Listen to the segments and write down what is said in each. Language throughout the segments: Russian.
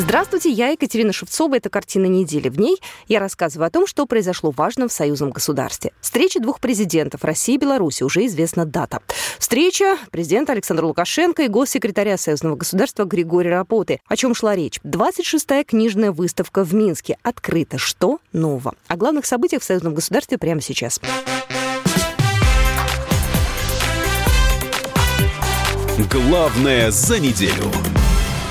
Здравствуйте, я Екатерина Шевцова. Это «Картина недели». В ней я рассказываю о том, что произошло важно в союзном государстве. Встреча двух президентов России и Беларуси. Уже известна дата. Встреча президента Александра Лукашенко и госсекретаря союзного государства Григория Рапоты. О чем шла речь? 26-я книжная выставка в Минске. Открыта. Что нового? О главных событиях в союзном государстве прямо сейчас. Главное за неделю.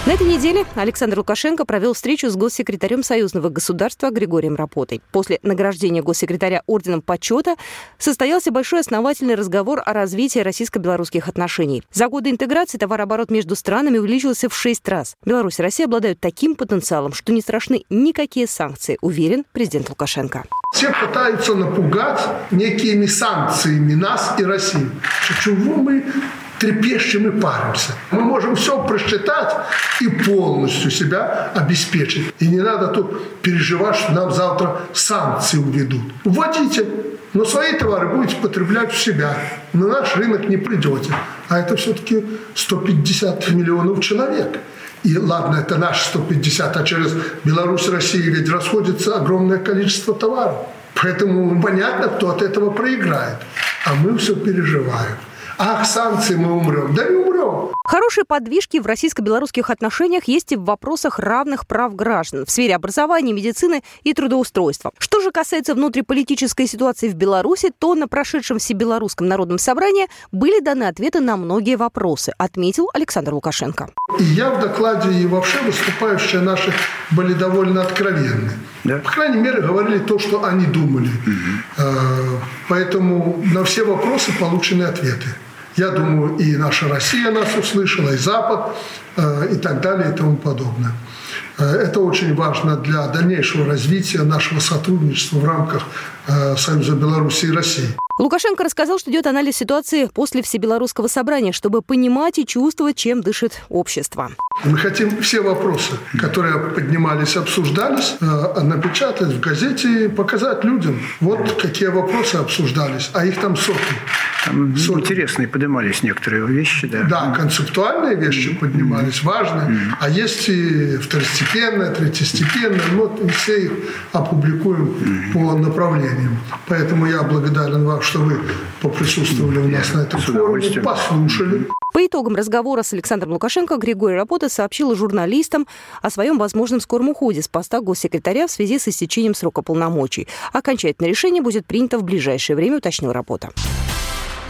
На этой неделе Александр Лукашенко провел встречу с госсекретарем союзного государства Григорием Рапотой. После награждения госсекретаря орденом почета состоялся большой основательный разговор о развитии российско-белорусских отношений. За годы интеграции товарооборот между странами увеличился в шесть раз. Беларусь и Россия обладают таким потенциалом, что не страшны никакие санкции, уверен президент Лукашенко. Все пытаются напугать некими санкциями нас и Россию. Чего мы трепещем и паримся. Мы можем все просчитать и полностью себя обеспечить. И не надо тут переживать, что нам завтра санкции уведут. Вводите, но свои товары будете потреблять в себя. На наш рынок не придете. А это все-таки 150 миллионов человек. И ладно, это наши 150, а через Беларусь, Россию ведь расходится огромное количество товаров. Поэтому понятно, кто от этого проиграет. А мы все переживаем. Ах, санкции мы умрем. Да не умрем. Хорошие подвижки в российско-белорусских отношениях есть и в вопросах равных прав граждан в сфере образования, медицины и трудоустройства. Что же касается внутриполитической ситуации в Беларуси, то на прошедшем Всебелорусском народном собрании были даны ответы на многие вопросы, отметил Александр Лукашенко. И я в докладе и вообще выступающие наши были довольно откровенны. Да? По крайней мере, говорили то, что они думали. Угу. Поэтому на все вопросы получены ответы. Я думаю, и наша Россия нас услышала, и Запад, и так далее, и тому подобное. Это очень важно для дальнейшего развития нашего сотрудничества в рамках Союза Беларуси и России. Лукашенко рассказал, что идет анализ ситуации после Всебелорусского собрания, чтобы понимать и чувствовать, чем дышит общество. Мы хотим все вопросы, которые поднимались, обсуждались, напечатать в газете и показать людям. Вот какие вопросы обсуждались, а их там сотни. Там сотни. интересные поднимались некоторые вещи, да. Да, концептуальные вещи поднимались, важные. Mm-hmm. А есть и второстепенные, третьестепенные. Вот мы все их опубликуем по направлениям. Поэтому я благодарен вам, что вы поприсутствовали у нас на этом форуме, послушали. По итогам разговора с Александром Лукашенко Григорий Рапота сообщил журналистам о своем возможном скором уходе с поста госсекретаря в связи с истечением срока полномочий. Окончательное решение будет принято в ближайшее время, уточнил Рапота.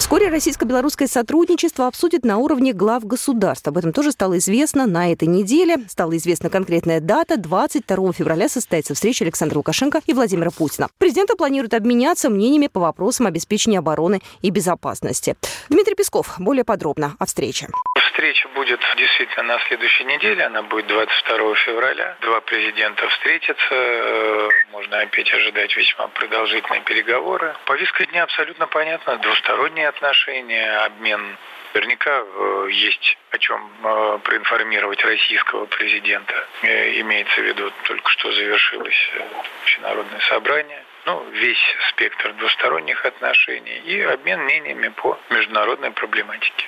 Вскоре российско-белорусское сотрудничество обсудит на уровне глав государств. Об этом тоже стало известно на этой неделе. Стала известна конкретная дата. 22 февраля состоится встреча Александра Лукашенко и Владимира Путина. Президенты планируют обменяться мнениями по вопросам обеспечения обороны и безопасности. Дмитрий Песков более подробно о встрече. Встреча будет действительно на следующей неделе. Она будет 22 февраля. Два президента встретятся. Можно опять ожидать весьма продолжительные переговоры. Повестка дня абсолютно понятна. Двусторонние отношения, обмен Наверняка есть о чем проинформировать российского президента. Имеется в виду только что завершилось общенародное собрание. Ну, весь спектр двусторонних отношений и обмен мнениями по международной проблематике.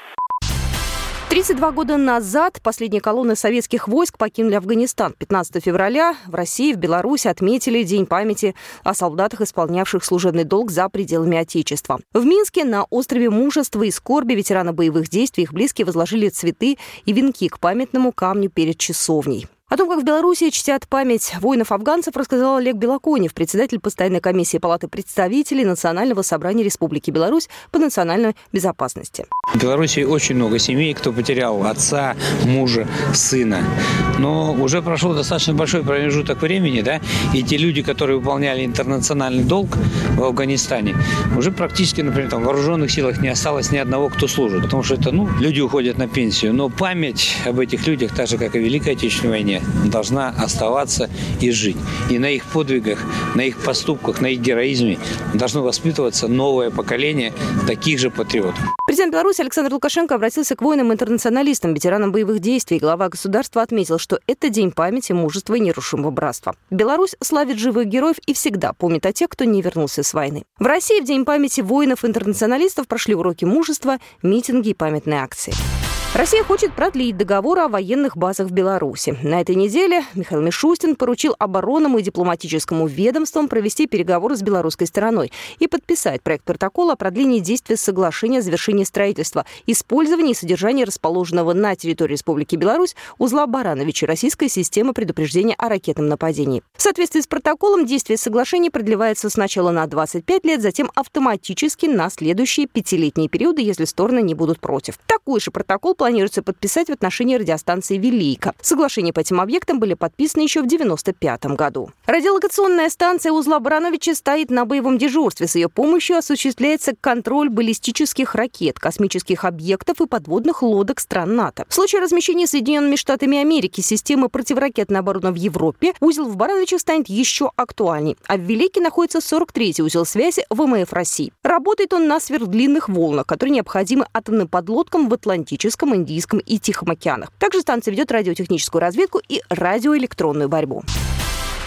32 года назад последние колонны советских войск покинули Афганистан. 15 февраля в России, в Беларуси отметили День памяти о солдатах, исполнявших служебный долг за пределами Отечества. В Минске на острове Мужества и Скорби ветераны боевых действий их близкие возложили цветы и венки к памятному камню перед часовней. О том, как в Беларуси чтят память воинов-афганцев, рассказал Олег Белоконев, председатель постоянной комиссии Палаты представителей Национального собрания Республики Беларусь по национальной безопасности. В Беларуси очень много семей, кто потерял отца, мужа, сына. Но уже прошел достаточно большой промежуток времени, да, и те люди, которые выполняли интернациональный долг в Афганистане, уже практически, например, там, в вооруженных силах не осталось ни одного, кто служит. Потому что это, ну, люди уходят на пенсию. Но память об этих людях, так же, как и в Великой Отечественной войне, должна оставаться и жить. И на их подвигах, на их поступках, на их героизме должно воспитываться новое поколение таких же патриотов. Президент Беларуси Александр Лукашенко обратился к воинам-интернационалистам, ветеранам боевых действий. Глава государства отметил, что это день памяти, мужества и нерушимого братства. Беларусь славит живых героев и всегда помнит о тех, кто не вернулся с войны. В России в День памяти воинов-интернационалистов прошли уроки мужества, митинги и памятные акции. Россия хочет продлить договор о военных базах в Беларуси. На этой неделе Михаил Мишустин поручил оборонному и дипломатическому ведомствам провести переговоры с белорусской стороной и подписать проект протокола о продлении действия соглашения о завершении строительства, использовании и содержании расположенного на территории Республики Беларусь узла Барановича российской системы предупреждения о ракетном нападении. В соответствии с протоколом действие соглашения продлевается сначала на 25 лет, затем автоматически на следующие пятилетние периоды, если стороны не будут против. Такой же протокол планируется подписать в отношении радиостанции «Велика». Соглашения по этим объектам были подписаны еще в 1995 году. Радиолокационная станция узла Барановича стоит на боевом дежурстве. С ее помощью осуществляется контроль баллистических ракет, космических объектов и подводных лодок стран НАТО. В случае размещения Соединенными Штатами Америки системы противоракетной обороны в Европе, узел в Барановичах станет еще актуальней. А в Велике находится 43-й узел связи ВМФ России. Работает он на сверхдлинных волнах, которые необходимы атомным подлодкам в Атлантическом Атлантическом, Индийском и Тихом океанах. Также станция ведет радиотехническую разведку и радиоэлектронную борьбу.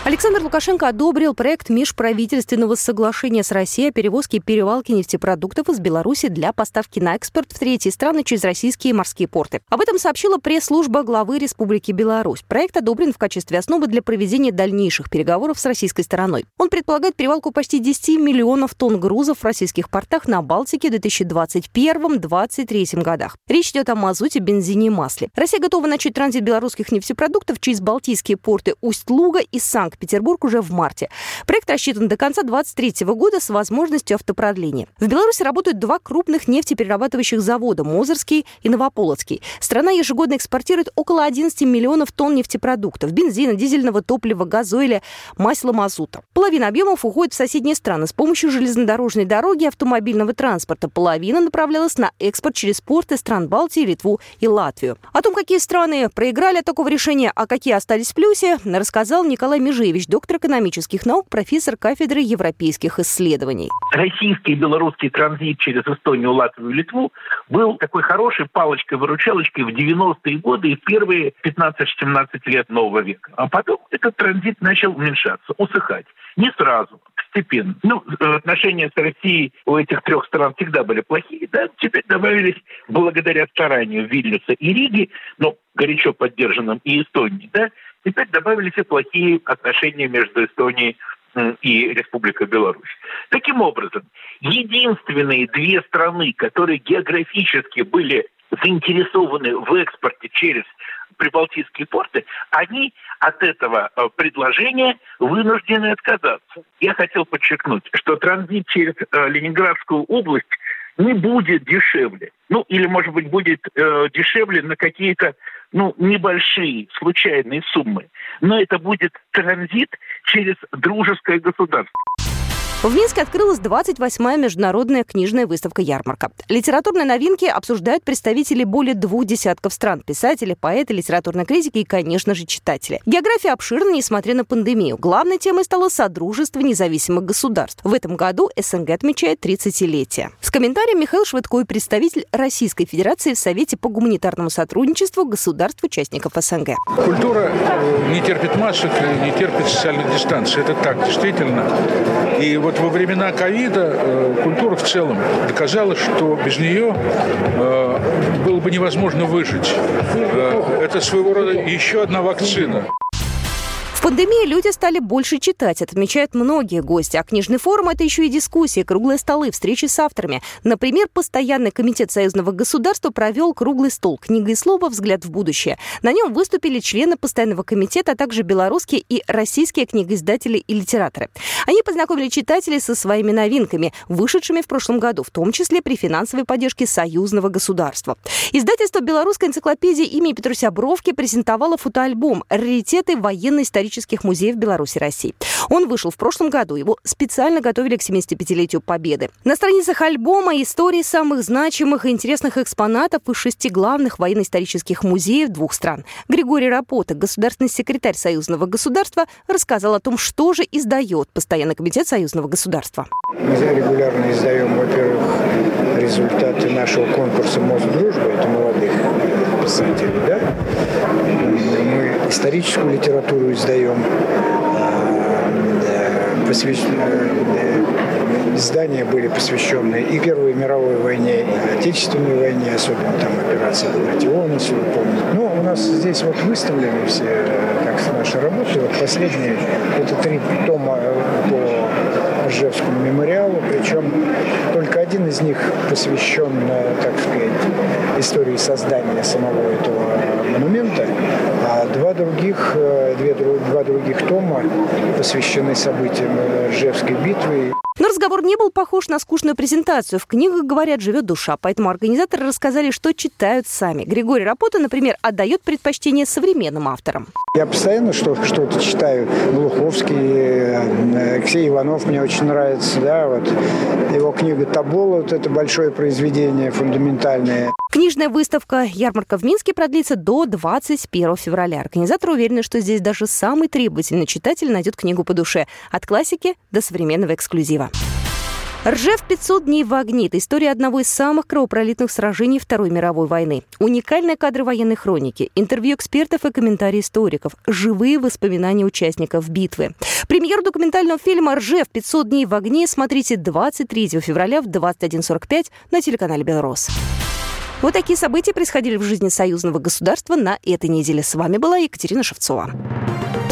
Александр Лукашенко одобрил проект межправительственного соглашения с Россией о перевозке и перевалке нефтепродуктов из Беларуси для поставки на экспорт в третьи страны через российские морские порты. Об этом сообщила пресс-служба главы Республики Беларусь. Проект одобрен в качестве основы для проведения дальнейших переговоров с российской стороной. Он предполагает перевалку почти 10 миллионов тонн грузов в российских портах на Балтике в 2021-2023 годах. Речь идет о мазуте, бензине и масле. Россия готова начать транзит белорусских нефтепродуктов через балтийские порты Усть-Луга и Санкт Санкт-Петербург уже в марте. Проект рассчитан до конца 2023 года с возможностью автопродления. В Беларуси работают два крупных нефтеперерабатывающих завода – Мозырский и Новополоцкий. Страна ежегодно экспортирует около 11 миллионов тонн нефтепродуктов – бензина, дизельного топлива, газоиля, масла, мазута. Половина объемов уходит в соседние страны с помощью железнодорожной дороги и автомобильного транспорта. Половина направлялась на экспорт через порты стран Балтии, Литву и Латвию. О том, какие страны проиграли от такого решения, а какие остались в плюсе, рассказал Николай Межи Жевич, доктор экономических наук, профессор кафедры европейских исследований. Российский и белорусский транзит через Эстонию, Латвию и Литву был такой хорошей палочкой-выручалочкой в 90-е годы и первые 15-17 лет нового века. А потом этот транзит начал уменьшаться, усыхать. Не сразу, постепенно. Ну, отношения с Россией у этих трех стран всегда были плохие, да, теперь добавились благодаря старанию Вильнюса и Риги, но горячо поддержанным и Эстонии, да, Теперь добавились и плохие отношения между Эстонией и Республикой Беларусь. Таким образом, единственные две страны, которые географически были заинтересованы в экспорте через прибалтийские порты, они от этого э, предложения вынуждены отказаться. Я хотел подчеркнуть, что транзит через э, Ленинградскую область не будет дешевле. Ну, или, может быть, будет э, дешевле на какие-то ну, небольшие случайные суммы, но это будет транзит через дружеское государство. В Минске открылась 28-я международная книжная выставка «Ярмарка». Литературные новинки обсуждают представители более двух десятков стран. Писатели, поэты, литературные критики и, конечно же, читатели. География обширна, несмотря на пандемию. Главной темой стало Содружество независимых государств. В этом году СНГ отмечает 30-летие. С комментарием Михаил Швыдкой, представитель Российской Федерации в Совете по гуманитарному сотрудничеству государств-участников СНГ. Культура э, не терпит масок, не терпит социальной дистанции. Это так, действительно. И вот вот во времена ковида э, культура в целом доказала, что без нее э, было бы невозможно выжить. Э, это своего рода еще одна вакцина пандемии люди стали больше читать, отмечают многие гости. А книжный форум – это еще и дискуссии, круглые столы, встречи с авторами. Например, Постоянный комитет союзного государства провел круглый стол «Книга и слово. Взгляд в будущее». На нем выступили члены Постоянного комитета, а также белорусские и российские книгоиздатели и литераторы. Они познакомили читателей со своими новинками, вышедшими в прошлом году, в том числе при финансовой поддержке союзного государства. Издательство «Белорусская энциклопедия» имени Петруся Бровки презентовало фотоальбом «Раритеты военно-исторических исторических музеев Беларуси и России. Он вышел в прошлом году. Его специально готовили к 75-летию Победы. На страницах альбома истории самых значимых и интересных экспонатов из шести главных военно-исторических музеев двух стран. Григорий Рапота, государственный секретарь Союзного государства, рассказал о том, что же издает Постоянный комитет Союзного государства. Мы регулярно издаем, во-первых, результаты нашего конкурса «Мост дружбы», это молодых писателей, да? Мы историческую литературу издаем, посвященную издания были посвящены и Первой мировой войне, и Отечественной войне, особенно там операция Багратион, если вы помните. Ну, у нас здесь вот выставлены все, как наши работы. Вот последние, это три тома по Ржевскому мемориалу, причем один из них посвящен, так сказать, истории создания самого этого монумента, а два других, э, две, два других тома посвящены событиям Ржевской битвы. Но разговор не был похож на скучную презентацию. В книгах, говорят, живет душа, поэтому организаторы рассказали, что читают сами. Григорий Рапота, например, отдает предпочтение современным авторам. Я постоянно что, что-то читаю. Глуховский, э, Алексей Иванов мне очень нравится. Да, вот. Его книга «Табола» вот это большое произведение, фундаментальное. Книжная выставка «Ярмарка в Минске» продлится до 21 февраля. Организаторы уверены, что здесь даже самый требовательный читатель найдет книгу по душе. От классики до современного эксклюзива. Ржев 500 дней в огне. Это история одного из самых кровопролитных сражений Второй мировой войны. Уникальные кадры военной хроники, интервью экспертов и комментарии историков, живые воспоминания участников битвы. Премьеру документального фильма «Ржев 500 дней в огне» смотрите 23 февраля в 21.45 на телеканале «Белрос». Вот такие события происходили в жизни союзного государства на этой неделе. С вами была Екатерина Шевцова.